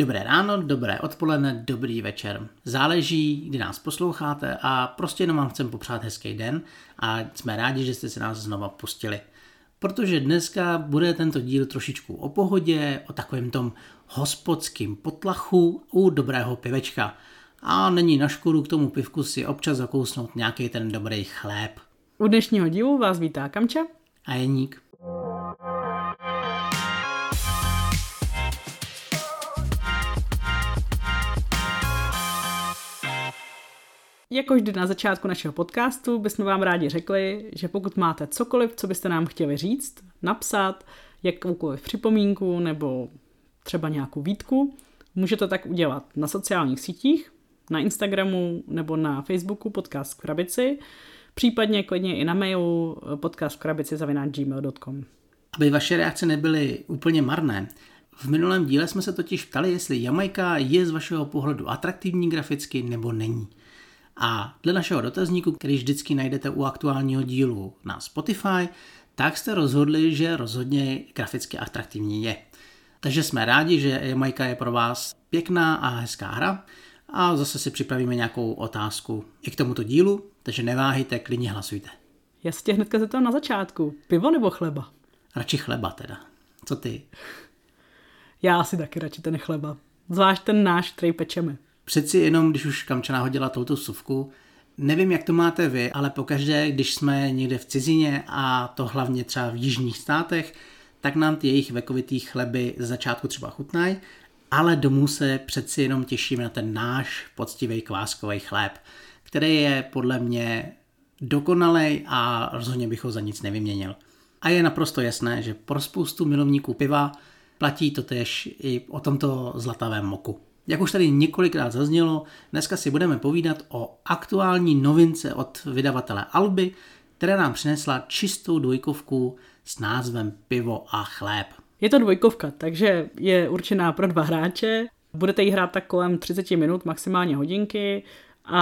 Dobré ráno, dobré odpoledne, dobrý večer. Záleží, kdy nás posloucháte a prostě jenom vám chcem popřát hezký den a jsme rádi, že jste se nás znova pustili. Protože dneska bude tento díl trošičku o pohodě, o takovém tom hospodském potlachu u dobrého pivečka. A není na škodu k tomu pivku si občas zakousnout nějaký ten dobrý chléb. U dnešního dílu vás vítá Kamča a Jeník. Jako vždy na začátku našeho podcastu bychom vám rádi řekli, že pokud máte cokoliv, co byste nám chtěli říct, napsat, jakoukoliv připomínku nebo třeba nějakou výtku, můžete tak udělat na sociálních sítích, na Instagramu nebo na Facebooku podcast v krabici, případně klidně i na mailu podcast. Aby vaše reakce nebyly úplně marné, v minulém díle jsme se totiž ptali, jestli Jamaika je z vašeho pohledu atraktivní graficky nebo není. A dle našeho dotazníku, který vždycky najdete u aktuálního dílu na Spotify, tak jste rozhodli, že rozhodně graficky atraktivní je. Takže jsme rádi, že Jamaica je pro vás pěkná a hezká hra a zase si připravíme nějakou otázku i k tomuto dílu, takže neváhejte, klidně hlasujte. Já se tě hnedka zeptám na začátku. Pivo nebo chleba? Radši chleba teda. Co ty? Já asi taky radši ten chleba. Zvlášť ten náš, který pečeme. Přeci jenom, když už Kamčana hodila touto suvku, nevím, jak to máte vy, ale pokaždé, když jsme někde v cizině a to hlavně třeba v jižních státech, tak nám ty jejich vekovitý chleby z začátku třeba chutnají, ale domů se přeci jenom těšíme na ten náš poctivý kváskový chléb, který je podle mě dokonalej a rozhodně bych ho za nic nevyměnil. A je naprosto jasné, že pro spoustu milovníků piva platí to tež i o tomto zlatavém moku. Jak už tady několikrát zaznělo, dneska si budeme povídat o aktuální novince od vydavatele Alby, která nám přinesla čistou dvojkovku s názvem Pivo a chléb. Je to dvojkovka, takže je určená pro dva hráče. Budete jí hrát tak kolem 30 minut, maximálně hodinky a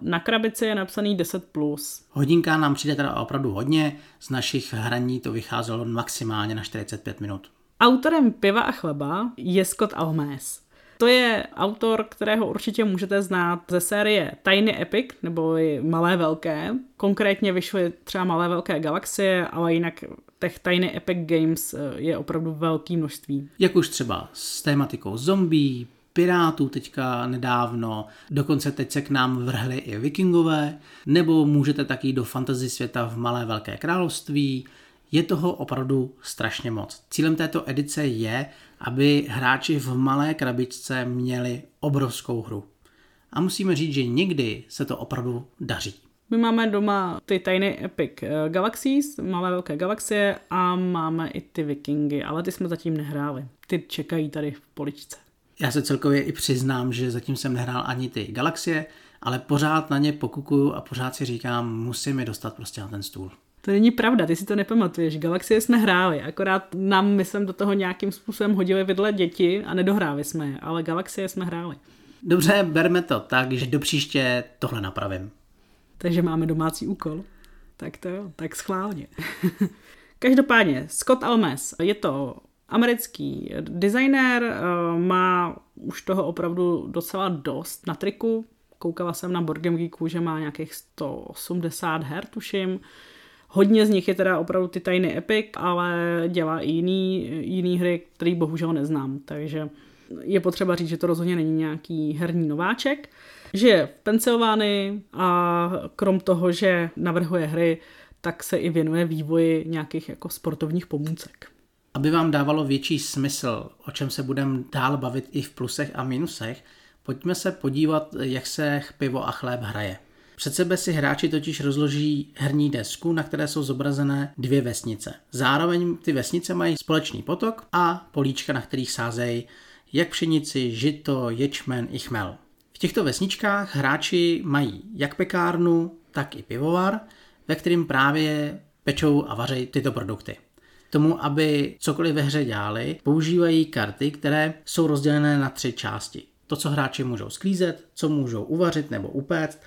na krabici je napsaný 10+. Plus. Hodinka nám přijde teda opravdu hodně, z našich hraní to vycházelo maximálně na 45 minut. Autorem piva a chleba je Scott Almes. To je autor, kterého určitě můžete znát ze série Tiny Epic, nebo i Malé velké. Konkrétně vyšly třeba Malé velké galaxie, ale jinak těch Tiny Epic Games eh, je opravdu velké množství. Jak už třeba s tématikou zombie, pirátů teďka nedávno, dokonce teď se k nám vrhli i vikingové, nebo můžete taky do fantasy světa v Malé velké království, je toho opravdu strašně moc. Cílem této edice je, aby hráči v malé krabičce měli obrovskou hru. A musíme říct, že někdy se to opravdu daří. My máme doma ty Tiny Epic eh, Galaxies, malé velké galaxie a máme i ty Vikingy, ale ty jsme zatím nehráli. Ty čekají tady v poličce. Já se celkově i přiznám, že zatím jsem nehrál ani ty galaxie, ale pořád na ně pokukuju a pořád si říkám, musím je dostat prostě na ten stůl. To není pravda, ty si to nepamatuješ. Galaxie jsme hráli, akorát nám, my jsme do toho nějakým způsobem hodili vidle děti a nedohráli jsme je, ale Galaxie jsme hráli. Dobře, berme to tak, že do příště tohle napravím. Takže máme domácí úkol. Tak to jo, tak schválně. Každopádně, Scott Almes, je to americký designér, eh, má už toho opravdu docela dost na triku. Koukala jsem na Board Game Geeku, že má nějakých 180 her, tuším. Hodně z nich je teda opravdu ty tajný Epic, ale dělá i jiný, jiný hry, který bohužel neznám, takže je potřeba říct, že to rozhodně není nějaký herní nováček. Žije v Pensylvánii a krom toho, že navrhuje hry, tak se i věnuje vývoji nějakých jako sportovních pomůcek. Aby vám dávalo větší smysl, o čem se budeme dál bavit i v plusech a minusech, pojďme se podívat, jak se pivo a chléb hraje. Před sebe si hráči totiž rozloží herní desku, na které jsou zobrazené dvě vesnice. Zároveň ty vesnice mají společný potok a políčka, na kterých sázejí jak pšenici, žito, ječmen i chmel. V těchto vesničkách hráči mají jak pekárnu, tak i pivovar, ve kterým právě pečou a vařejí tyto produkty. K tomu, aby cokoliv ve hře dělali, používají karty, které jsou rozdělené na tři části. To, co hráči můžou sklízet, co můžou uvařit nebo upéct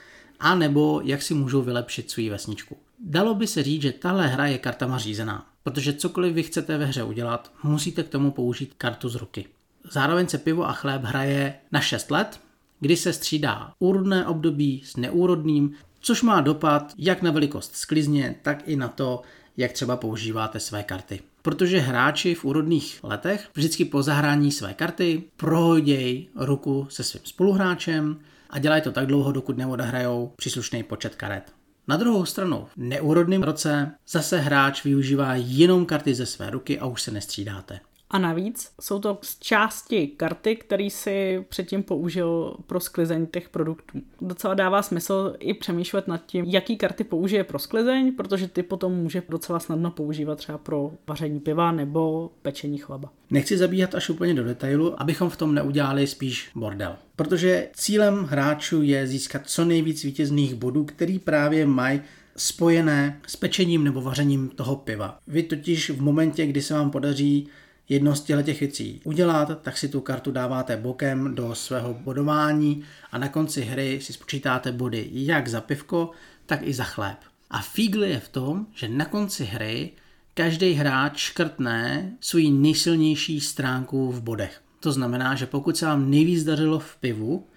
a nebo jak si můžou vylepšit svou vesničku. Dalo by se říct, že tahle hra je kartama řízená, protože cokoliv vy chcete ve hře udělat, musíte k tomu použít kartu z ruky. Zároveň se pivo a chléb hraje na 6 let, kdy se střídá úrodné období s neúrodným, což má dopad jak na velikost sklizně, tak i na to, jak třeba používáte své karty. Protože hráči v úrodných letech vždycky po zahrání své karty prohodějí ruku se svým spoluhráčem a dělají to tak dlouho, dokud neodehrajou příslušný počet karet. Na druhou stranu, v neúrodném roce zase hráč využívá jenom karty ze své ruky a už se nestřídáte. A navíc jsou to z části karty, který si předtím použil pro sklizeň těch produktů. Docela dává smysl i přemýšlet nad tím, jaký karty použije pro sklizeň, protože ty potom může docela snadno používat třeba pro vaření piva nebo pečení chleba. Nechci zabíhat až úplně do detailu, abychom v tom neudělali spíš bordel. Protože cílem hráčů je získat co nejvíc vítězných bodů, který právě mají spojené s pečením nebo vařením toho piva. Vy totiž v momentě, kdy se vám podaří jedno z těchto věcí udělat, tak si tu kartu dáváte bokem do svého bodování a na konci hry si spočítáte body jak za pivko, tak i za chléb. A fígl je v tom, že na konci hry každý hráč škrtne svůj nejsilnější stránku v bodech. To znamená, že pokud se vám nejvíc dařilo v pivu,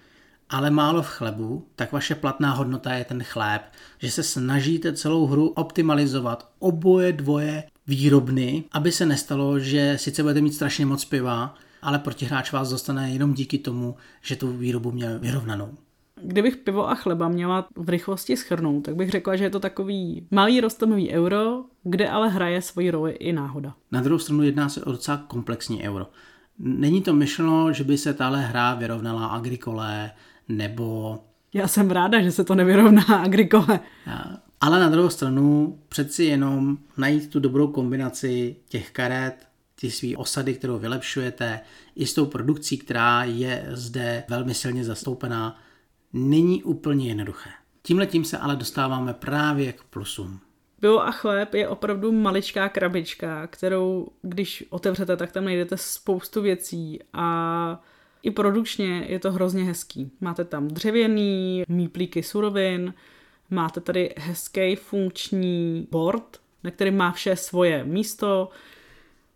ale málo v chlebu, tak vaše platná hodnota je ten chléb, že se snažíte celou hru optimalizovat oboje dvoje výrobny, aby se nestalo, že sice budete mít strašně moc piva, ale protihráč vás dostane jenom díky tomu, že tu výrobu měl vyrovnanou. Kdybych pivo a chleba měla v rychlosti schrnout, tak bych řekla, že je to takový malý rostomový euro, kde ale hraje svoji roli i náhoda. Na druhou stranu jedná se o docela komplexní euro. Není to myšleno, že by se tahle hra vyrovnala agrikole nebo... Já jsem ráda, že se to nevyrovná agrikole. Ale na druhou stranu přeci jenom najít tu dobrou kombinaci těch karet, ty svý osady, kterou vylepšujete, i s tou produkcí, která je zde velmi silně zastoupená, není úplně jednoduché. Tímhle tím se ale dostáváme právě k plusům. Pivo a chléb je opravdu maličká krabička, kterou když otevřete, tak tam najdete spoustu věcí a i produkčně je to hrozně hezký. Máte tam dřevěný, míplíky surovin, Máte tady hezký funkční board, na kterém má vše svoje místo.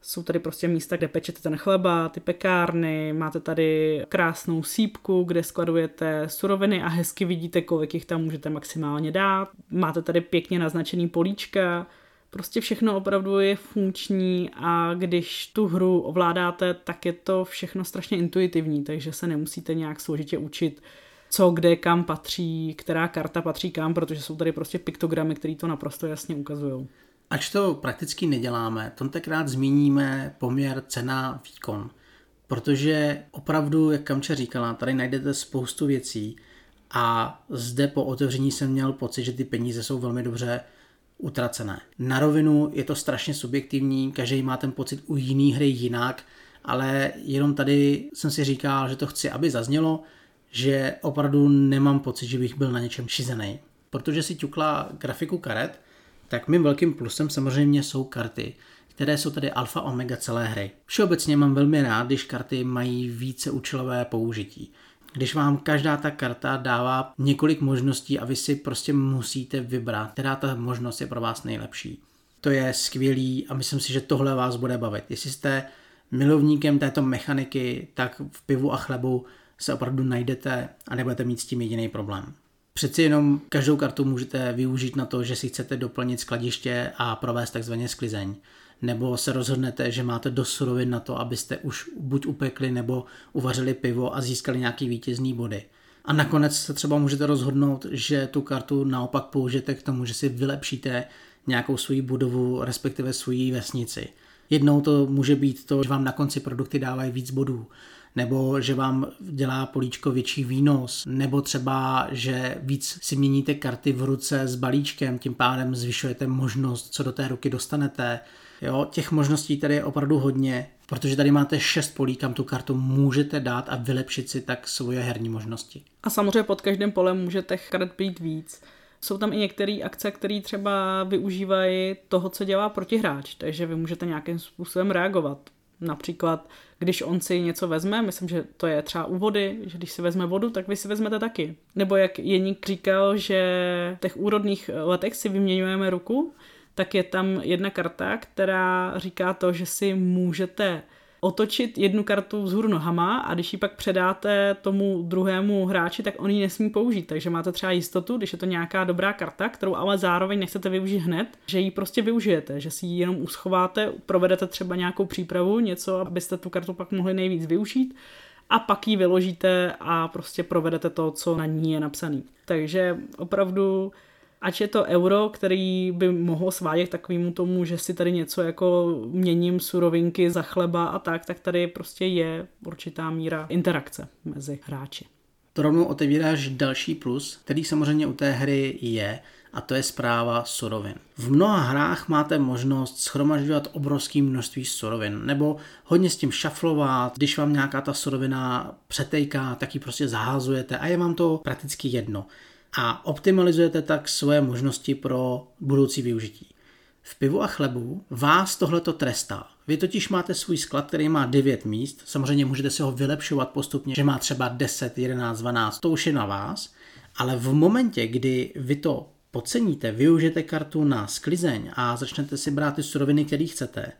Jsou tady prostě místa, kde pečete ten chleba, ty pekárny, máte tady krásnou sípku, kde skladujete suroviny a hezky vidíte, kolik jich tam můžete maximálně dát. Máte tady pěkně naznačený políčka, prostě všechno opravdu je funkční a když tu hru ovládáte, tak je to všechno strašně intuitivní, takže se nemusíte nějak složitě učit co kde kam patří, která karta patří kam, protože jsou tady prostě piktogramy, které to naprosto jasně ukazují. Ač to prakticky neděláme, tentokrát zmíníme poměr cena-výkon. Protože opravdu, jak Kamče říkala, tady najdete spoustu věcí a zde po otevření jsem měl pocit, že ty peníze jsou velmi dobře utracené. Na rovinu je to strašně subjektivní, každý má ten pocit u jiný hry jinak, ale jenom tady jsem si říkal, že to chci, aby zaznělo, že opravdu nemám pocit, že bych byl na něčem šizený. Protože si ťukla grafiku karet, tak mým velkým plusem samozřejmě jsou karty, které jsou tady alfa omega celé hry. Všeobecně mám velmi rád, když karty mají více účelové použití. Když vám každá ta karta dává několik možností a vy si prostě musíte vybrat, která ta možnost je pro vás nejlepší. To je skvělý a myslím si, že tohle vás bude bavit. Jestli jste milovníkem této mechaniky, tak v pivu a chlebu se opravdu najdete a nebudete mít s tím jediný problém. Přeci jenom každou kartu můžete využít na to, že si chcete doplnit skladiště a provést takzvaně sklizeň. Nebo se rozhodnete, že máte dost surovin na to, abyste už buď upekli nebo uvařili pivo a získali nějaký vítězný body. A nakonec se třeba můžete rozhodnout, že tu kartu naopak použijete k tomu, že si vylepšíte nějakou svoji budovu, respektive svoji vesnici. Jednou to může být to, že vám na konci produkty dávají víc bodů nebo že vám dělá políčko větší výnos, nebo třeba, že víc si měníte karty v ruce s balíčkem, tím pádem zvyšujete možnost, co do té ruky dostanete. Jo, těch možností tady je opravdu hodně, protože tady máte šest polí, kam tu kartu můžete dát a vylepšit si tak svoje herní možnosti. A samozřejmě pod každým polem můžete karet být víc. Jsou tam i některé akce, které třeba využívají toho, co dělá protihráč, takže vy můžete nějakým způsobem reagovat. Například, když on si něco vezme, myslím, že to je třeba u vody, že když si vezme vodu, tak vy si vezmete taky. Nebo jak Jeník říkal, že v těch úrodných letech si vyměňujeme ruku, tak je tam jedna karta, která říká to, že si můžete otočit jednu kartu vzhůru nohama a když ji pak předáte tomu druhému hráči, tak on ji nesmí použít. Takže máte třeba jistotu, když je to nějaká dobrá karta, kterou ale zároveň nechcete využít hned, že ji prostě využijete, že si ji jenom uschováte, provedete třeba nějakou přípravu, něco, abyste tu kartu pak mohli nejvíc využít a pak ji vyložíte a prostě provedete to, co na ní je napsaný. Takže opravdu ať je to euro, který by mohlo svádět takovému tomu, že si tady něco jako měním surovinky za chleba a tak, tak tady prostě je určitá míra interakce mezi hráči. To rovnou otevíráš další plus, který samozřejmě u té hry je, a to je zpráva surovin. V mnoha hrách máte možnost schromažďovat obrovské množství surovin, nebo hodně s tím šaflovat, když vám nějaká ta surovina přetejká, tak ji prostě zaházujete a je vám to prakticky jedno a optimalizujete tak svoje možnosti pro budoucí využití. V pivu a chlebu vás tohleto trestá. Vy totiž máte svůj sklad, který má 9 míst, samozřejmě můžete si ho vylepšovat postupně, že má třeba 10, 11, 12, to už je na vás, ale v momentě, kdy vy to podceníte, využijete kartu na sklizeň a začnete si brát ty suroviny, které chcete,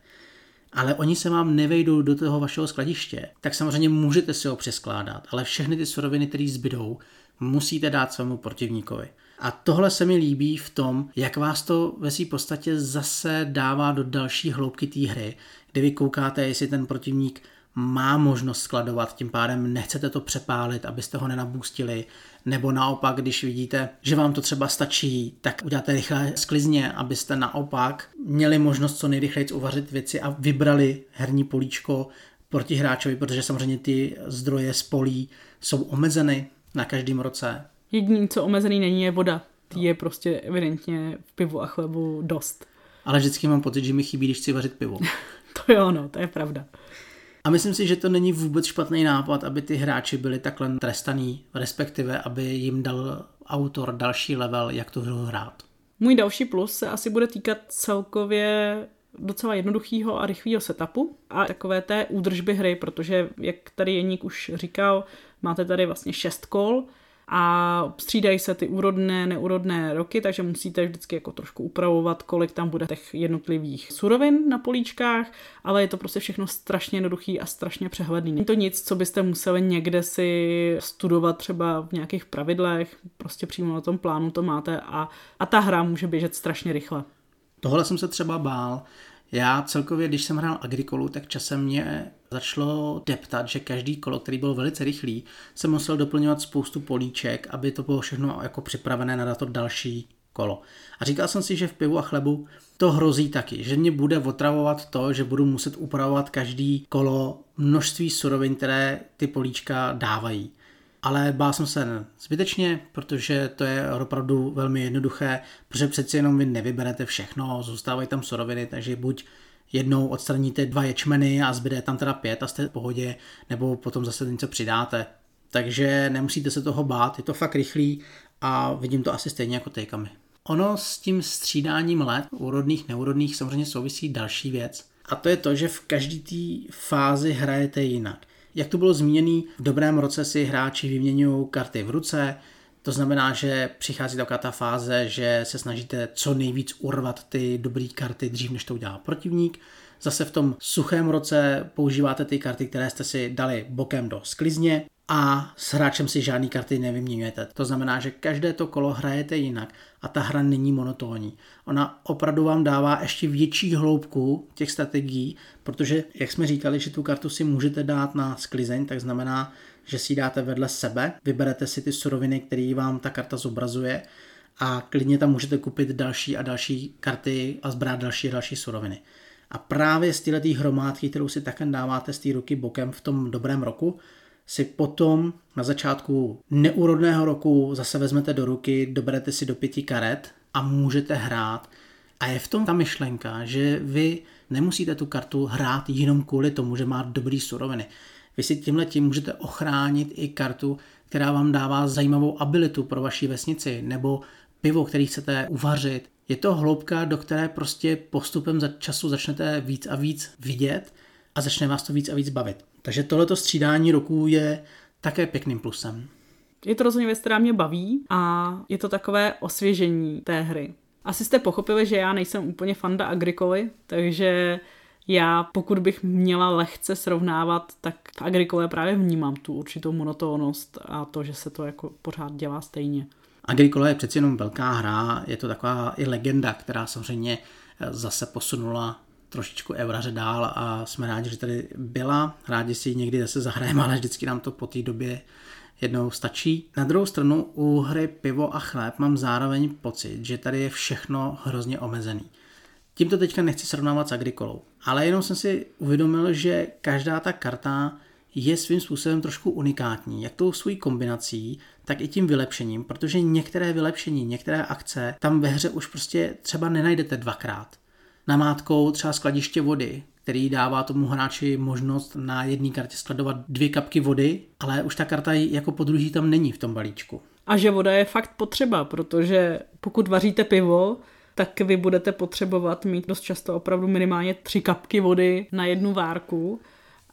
ale oni se vám nevejdou do toho vašeho skladiště, tak samozřejmě můžete si ho přeskládat, ale všechny ty suroviny, které zbydou, musíte dát svému protivníkovi. A tohle se mi líbí v tom, jak vás to ve své podstatě zase dává do další hloubky té hry, kdy vy koukáte, jestli ten protivník má možnost skladovat, tím pádem nechcete to přepálit, abyste ho nenabůstili, nebo naopak, když vidíte, že vám to třeba stačí, tak uděláte rychle sklizně, abyste naopak měli možnost co nejrychleji uvařit věci a vybrali herní políčko proti hráčovi, protože samozřejmě ty zdroje z polí jsou omezeny, na každém roce. Jedním, co omezený není, je voda. Tý je prostě evidentně v pivu a chlebu dost. Ale vždycky mám pocit, že mi chybí, když chci vařit pivo. to jo, no, to je pravda. A myslím si, že to není vůbec špatný nápad, aby ty hráči byli takhle trestaný, respektive aby jim dal autor další level, jak tu hru hrát. Můj další plus se asi bude týkat celkově docela jednoduchého a rychlého setupu a takové té údržby hry, protože jak tady Jeník už říkal, máte tady vlastně šest kol a střídají se ty úrodné, neúrodné roky, takže musíte vždycky jako trošku upravovat, kolik tam bude těch jednotlivých surovin na políčkách, ale je to prostě všechno strašně jednoduchý a strašně přehledný. Není to nic, co byste museli někde si studovat třeba v nějakých pravidlech, prostě přímo na tom plánu to máte a, a ta hra může běžet strašně rychle. Tohle jsem se třeba bál. Já celkově, když jsem hrál Agrikolu, tak časem mě začalo deptat, že každý kolo, který byl velice rychlý, se musel doplňovat spoustu políček, aby to bylo všechno jako připravené na to další kolo. A říkal jsem si, že v pivu a chlebu to hrozí taky, že mě bude otravovat to, že budu muset upravovat každý kolo množství surovin, které ty políčka dávají ale bál jsem se zbytečně, protože to je opravdu velmi jednoduché, protože přeci jenom vy nevyberete všechno, zůstávají tam suroviny, takže buď jednou odstraníte dva ječmeny a zbyde tam teda pět a jste v pohodě, nebo potom zase něco přidáte. Takže nemusíte se toho bát, je to fakt rychlý a vidím to asi stejně jako tejkami. Ono s tím střídáním let, úrodných, neúrodných, samozřejmě souvisí další věc. A to je to, že v každé té fázi hrajete jinak. Jak to bylo zmíněné, v dobrém roce si hráči vyměňují karty v ruce, to znamená, že přichází taková ta fáze, že se snažíte co nejvíc urvat ty dobré karty dřív, než to udělá protivník. Zase v tom suchém roce používáte ty karty, které jste si dali bokem do sklizně a s hráčem si žádný karty nevyměňujete. To znamená, že každé to kolo hrajete jinak a ta hra není monotónní. Ona opravdu vám dává ještě větší hloubku těch strategií, protože, jak jsme říkali, že tu kartu si můžete dát na sklizeň, tak znamená, že si ji dáte vedle sebe, vyberete si ty suroviny, které vám ta karta zobrazuje a klidně tam můžete koupit další a další karty a zbrát další a další suroviny. A právě z této hromádky, kterou si také dáváte z té ruky bokem v tom dobrém roku, si potom na začátku neúrodného roku zase vezmete do ruky, doberete si do pěti karet a můžete hrát. A je v tom ta myšlenka, že vy nemusíte tu kartu hrát jenom kvůli tomu, že má dobrý suroviny. Vy si tímhle tím můžete ochránit i kartu, která vám dává zajímavou abilitu pro vaši vesnici, nebo pivo, který chcete uvařit. Je to hloubka, do které prostě postupem za času začnete víc a víc vidět a začne vás to víc a víc bavit. Takže tohleto střídání roků je také pěkným plusem. Je to rozhodně věc, která mě baví a je to takové osvěžení té hry. Asi jste pochopili, že já nejsem úplně fanda Agrikoly, takže Já, pokud bych měla lehce srovnávat, tak v agrikole právě vnímám tu určitou monotónnost a to, že se to jako pořád dělá stejně. Agricola je přeci jenom velká hra, je to taková i legenda, která samozřejmě zase posunula trošičku Euraře dál a jsme rádi, že tady byla. Rádi si ji někdy zase zahrajeme, ale vždycky nám to po té době jednou stačí. Na druhou stranu u hry pivo a chléb mám zároveň pocit, že tady je všechno hrozně omezený. Tímto teďka nechci srovnávat s Agrikolou, ale jenom jsem si uvědomil, že každá ta karta je svým způsobem trošku unikátní, jak tou svojí kombinací, tak i tím vylepšením, protože některé vylepšení, některé akce tam ve hře už prostě třeba nenajdete dvakrát. Namátkou třeba skladiště vody, který dává tomu hráči možnost na jedné kartě skladovat dvě kapky vody, ale už ta karta jako po druhý tam není v tom balíčku. A že voda je fakt potřeba, protože pokud vaříte pivo, tak vy budete potřebovat mít dost často opravdu minimálně tři kapky vody na jednu várku.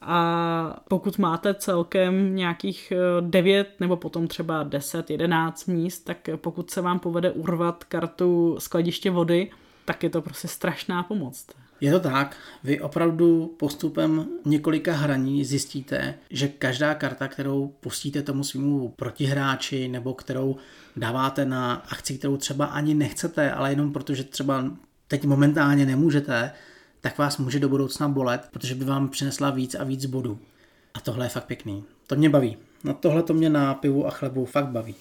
A pokud máte celkem nějakých 9 eh, nebo potom třeba 10, 11 míst, tak pokud se vám povede urvat kartu skladiště vody, tak je to prostě strašná pomoc. Je to tak, vy opravdu postupem několika hraní zjistíte, že každá karta, kterou pustíte tomu svýmu protihráči nebo kterou dáváte na akci, kterou třeba ani nechcete, ale jenom protože třeba teď momentálně nemůžete, tak vás může do budoucna bolet, protože by vám přinesla víc a víc bodů. A tohle je fakt pěkný. To mě baví. No tohle to mě na pivu a chlebu fakt baví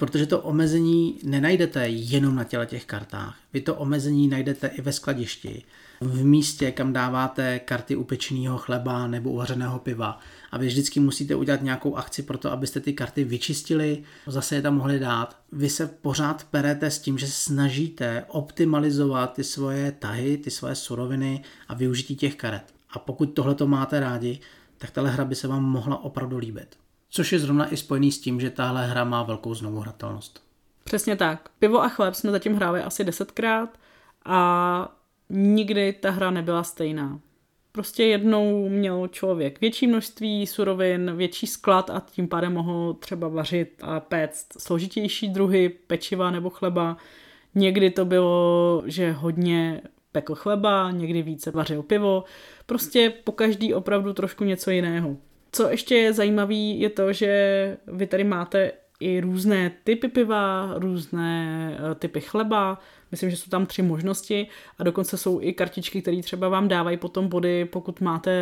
protože to omezení nenajdete jenom na těle těch kartách. Vy to omezení najdete i ve skladišti, v místě, kam dáváte karty upečeného chleba nebo uvařeného piva. A vy vždycky musíte udělat nějakou akci pro to, abyste ty karty vyčistili, zase je tam mohli dát. Vy se pořád perete s tím, že snažíte optimalizovat ty svoje tahy, ty svoje suroviny a využití těch karet. A pokud tohle to máte rádi, tak tahle hra by se vám mohla opravdu líbit. Což je zrovna i spojený s tím, že tahle hra má velkou znovuhratelnost. Přesně tak. Pivo a chléb jsme zatím hráli asi desetkrát a nikdy ta hra nebyla stejná. Prostě jednou měl člověk větší množství surovin, větší sklad a tím pádem mohl třeba vařit a péct složitější druhy pečiva nebo chleba. Někdy to bylo, že hodně pekl chleba, někdy více vařil pivo. Prostě po každý opravdu trošku něco jiného. Co ještě je zajímavé, je to, že vy tady máte i různé typy piva, různé eh, typy chleba, myslím, že jsou tam tři možnosti a dokonce jsou i kartičky, které třeba vám dávají potom body, pokud máte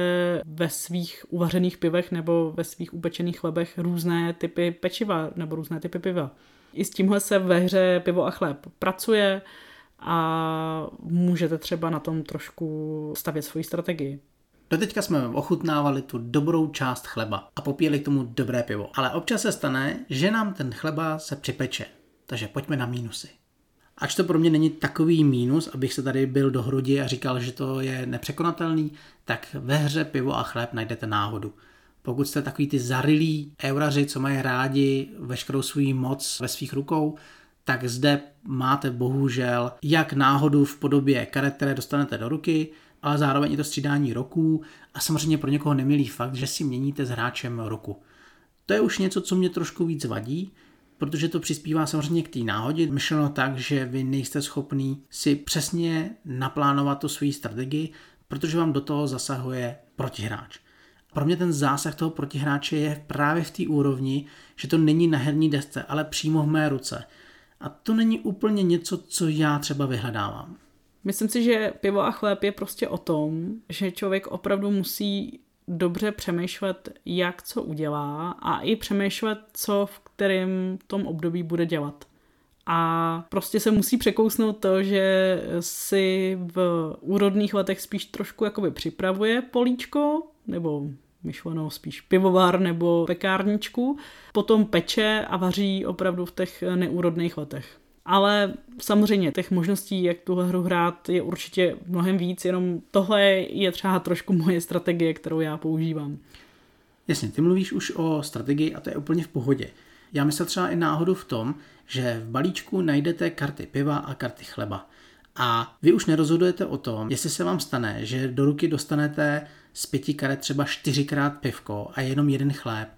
ve svých uvařených pivech nebo ve svých upečených chlebech různé typy pečiva nebo různé typy piva. I s tímhle se ve hře pivo a chléb pracuje a můžete třeba na tom trošku stavět svoji strategii. Doteďka jsme ochutnávali tu dobrou část chleba a popíjeli k tomu dobré pivo. Ale občas se stane, že nám ten chleba se připeče. Takže pojďme na mínusy. Ač to pro mě není takový mínus, abych se tady byl do hrudi a říkal, že to je nepřekonatelný, tak ve hře pivo a chléb najdete náhodu. Pokud jste takový ty zarilí euraři, co mají rádi veškerou svou moc ve svých rukou, tak zde máte bohužel jak náhodu v podobě karet, které dostanete do ruky, ale zároveň i to střídání roků a samozřejmě pro někoho nemilý fakt, že si měníte s hráčem roku. To je už něco, co mě trošku víc vadí, protože to přispívá samozřejmě k té náhodě, myšleno tak, že vy nejste schopný si přesně naplánovat tu svoji strategii, protože vám do toho zasahuje protihráč. Pro mě ten zásah toho protihráče je právě v té úrovni, že to není na herní desce, ale přímo v mé ruce. A to není úplně něco, co já třeba vyhledávám. Myslím si, že pivo a chléb je prostě o tom, že člověk opravdu musí dobře přemýšlet, jak co udělá a i přemýšlet, co v kterém tom období bude dělat. A prostě se musí překousnout to, že si v úrodných letech spíš trošku jakoby připravuje políčko, nebo myšleno spíš pivovar nebo pekárničku, potom peče a vaří opravdu v těch neúrodných letech. Ale samozřejmě těch možností, jak tuhle hru hrát, je určitě mnohem víc, jenom tohle je třeba trošku moje strategie, kterou já používám. Jasně, ty mluvíš už o strategii a to je úplně v pohodě. Já myslím třeba i náhodu v tom, že v balíčku najdete karty piva a karty chleba. A vy už nerozhodujete o tom, jestli se vám stane, že do ruky dostanete z pěti karet třeba čtyřikrát pivko a jenom jeden chléb,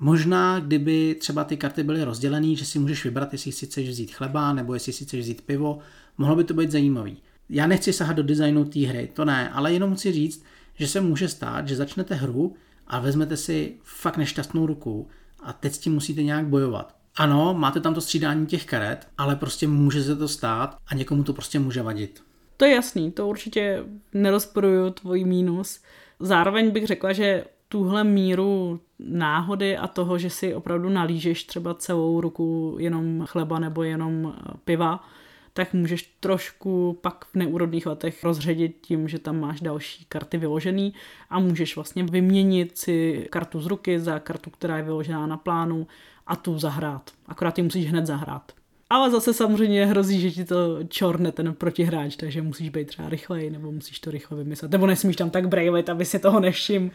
Možná, kdyby třeba ty karty byly rozdělené, že si můžeš vybrat, jestli si chceš vzít chleba nebo jestli si chceš vzít pivo, mohlo by to být zajímavý. Já nechci sahat do designu té hry, to ne, ale jenom chci říct, že se může stát, že začnete hru a vezmete si fakt nešťastnou ruku a teď s tím musíte nějak bojovat. Ano, máte tam to střídání těch karet, ale prostě může se to stát a někomu to prostě může vadit. To je jasný, to určitě nerozporuju tvůj mínus. Zároveň bych řekla, že tuhle míru náhody a toho, že si opravdu nalížeš třeba celou ruku jenom chleba nebo jenom piva, tak můžeš trošku pak v neúrodných letech rozředit tím, že tam máš další karty vyložený a můžeš vlastně vyměnit si kartu z ruky za kartu, která je vyložená na plánu a tu zahrát. Akorát ji musíš hned zahrát. Ale zase samozřejmě hrozí, že ti to čorne ten protihráč, takže musíš být třeba rychlej, nebo musíš to rychle vymyslet. Nebo nesmíš tam tak brejlit, aby si toho nevšim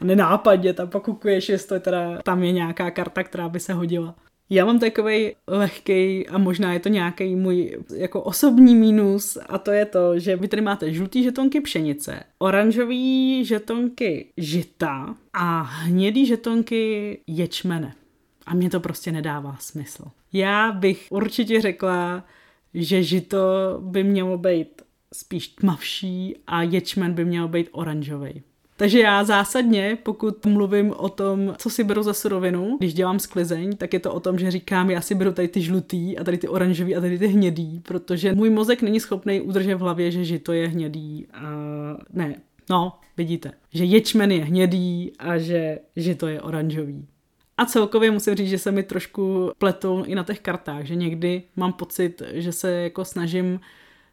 nenápadně tam pokukuješ, jestli teda tam je nějaká karta, která by se hodila. Já mám takový lehký a možná je to nějaký můj jako osobní mínus a to je to, že vy tady máte žlutý žetonky pšenice, oranžový žetonky žita a hnědý žetonky ječmene. A mě to prostě nedává smysl. Já bych určitě řekla, že žito by mělo být spíš tmavší a ječmen by měl být oranžový. Takže já zásadně, pokud mluvím o tom, co si beru za surovinu, když dělám sklizeň, tak je to o tom, že říkám, já si beru tady ty žlutý a tady ty oranžový a tady ty hnědý, protože můj mozek není schopný udržet v hlavě, že žito je hnědý. A ne, no, vidíte, že ječmen je hnědý a že žito je oranžový. A celkově musím říct, že se mi trošku pletou i na těch kartách, že někdy mám pocit, že se jako snažím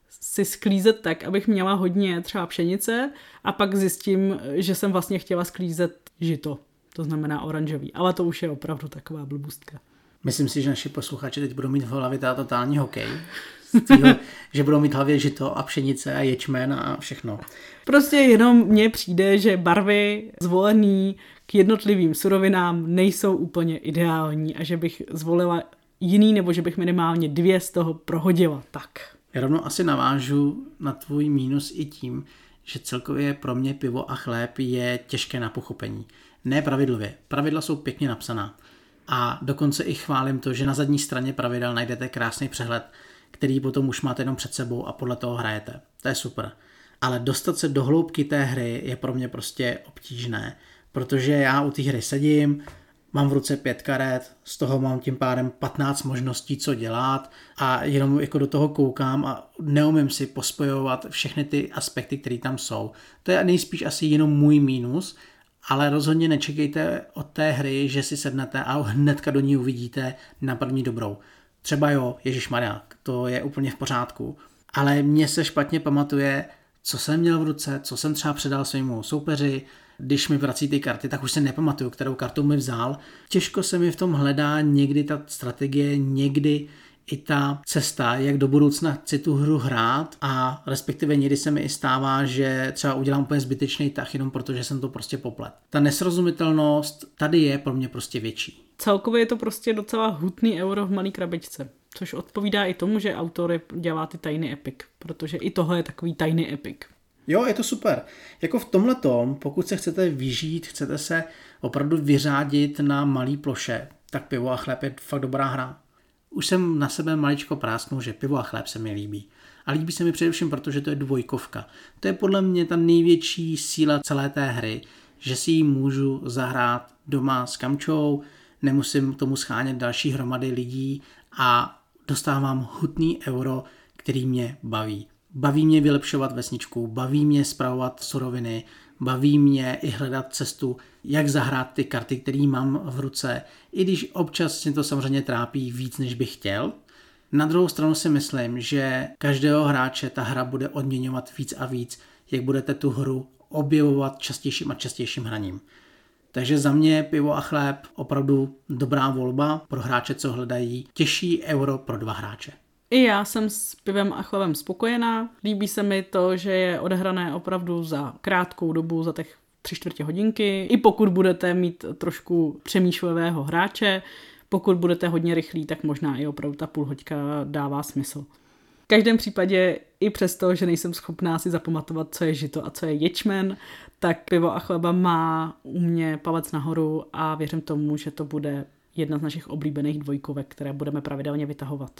si sklízet tak, abych měla hodně třeba pšenice a pak zjistím, že jsem vlastně chtěla sklízet žito, to znamená oranžový. Ale to už je opravdu taková blbůstka. Myslím si, že naši posluchači teď budou mít v hlavě ta totální hokej. Týho, že budou mít v hlavě žito a pšenice a ječmen a všechno. Prostě jenom mně přijde, že barvy zvolený jednotlivým surovinám nejsou úplně ideální a že bych zvolila jiný nebo že bych minimálně dvě z toho prohodila. Tak. Já rovnou asi navážu na tvůj mínus i tím, že celkově pro mě pivo a chléb je těžké na pochopení. Ne pravidlově. Pravidla jsou pěkně napsaná. A dokonce i chválím to, že na zadní straně pravidel najdete krásný přehled, který potom už máte jenom před sebou a podle toho hrajete. To je super. Ale dostat se do hloubky té hry je pro mě prostě obtížné, protože já u té hry sedím, mám v ruce pět karet, z toho mám tím pádem 15 možností, co dělat a jenom jako do toho koukám a neumím si pospojovat všechny ty aspekty, které tam jsou. To je nejspíš asi jenom můj mínus, ale rozhodně nečekejte od té hry, že si sednete a hnedka do ní uvidíte na první dobrou. Třeba jo, Ježíš Maria, to je úplně v pořádku, ale mně se špatně pamatuje, co jsem měl v ruce, co jsem třeba předal svému soupeři, když mi vrací ty karty, tak už se nepamatuju, kterou kartu mi vzal. Těžko se mi v tom hledá někdy ta strategie, někdy i ta cesta, jak do budoucna chci tu hru hrát a respektive někdy se mi i stává, že třeba udělám úplně zbytečný tah jenom protože jsem to prostě poplet. Ta nesrozumitelnost tady je pro mě prostě větší. Celkově je to prostě docela hutný euro v malý krabičce. Což odpovídá i tomu, že autor dělá ty tajný epic, protože i tohle je takový tajný epic. Jo, je to super. Jako v tomhle tom, pokud se chcete vyžít, chcete se opravdu vyřádit na malý ploše, tak pivo a chléb je fakt dobrá hra. Už jsem na sebe maličko prásknul, že pivo a chléb se mi líbí. A líbí se mi především, protože to je dvojkovka. To je podle mě ta největší síla celé té hry, že si ji můžu zahrát doma s kamčou, nemusím tomu schánět další hromady lidí a dostávám hutný euro, který mě baví. Baví mě vylepšovat vesničku, baví mě zpravovat suroviny, baví mě i hledat cestu, jak zahrát ty karty, které mám v ruce, i když občas mě to samozřejmě trápí víc, než bych chtěl. Na druhou stranu si myslím, že každého hráče ta hra bude odměňovat víc a víc, jak budete tu hru objevovat častějším a častějším hraním. Takže za mě pivo a chléb opravdu dobrá volba pro hráče, co hledají těžší euro pro dva hráče. I já jsem s pivem a chlebem spokojená. Líbí se mi to, že je odehrané opravdu za krátkou dobu, za těch tři čtvrtě hodinky. I pokud budete mít trošku přemýšlivého hráče, pokud budete hodně rychlí, tak možná i opravdu ta půl hoďka dává smysl. V každém případě, i přesto, že nejsem schopná si zapamatovat, co je žito a co je ječmen, tak pivo a chleba má u mě palec nahoru a věřím tomu, že to bude jedna z našich oblíbených dvojkovek, které budeme pravidelně vytahovat.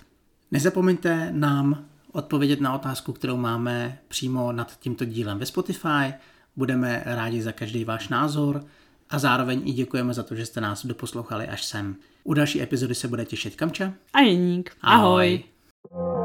Nezapomeňte nám odpovědět na otázku, kterou máme přímo nad tímto dílem ve Spotify. Budeme rádi za každý váš názor a zároveň i děkujeme za to, že jste nás doposlouchali až sem. U další epizody se bude těšit Kamča a Jeník. Ahoj. Ahoj.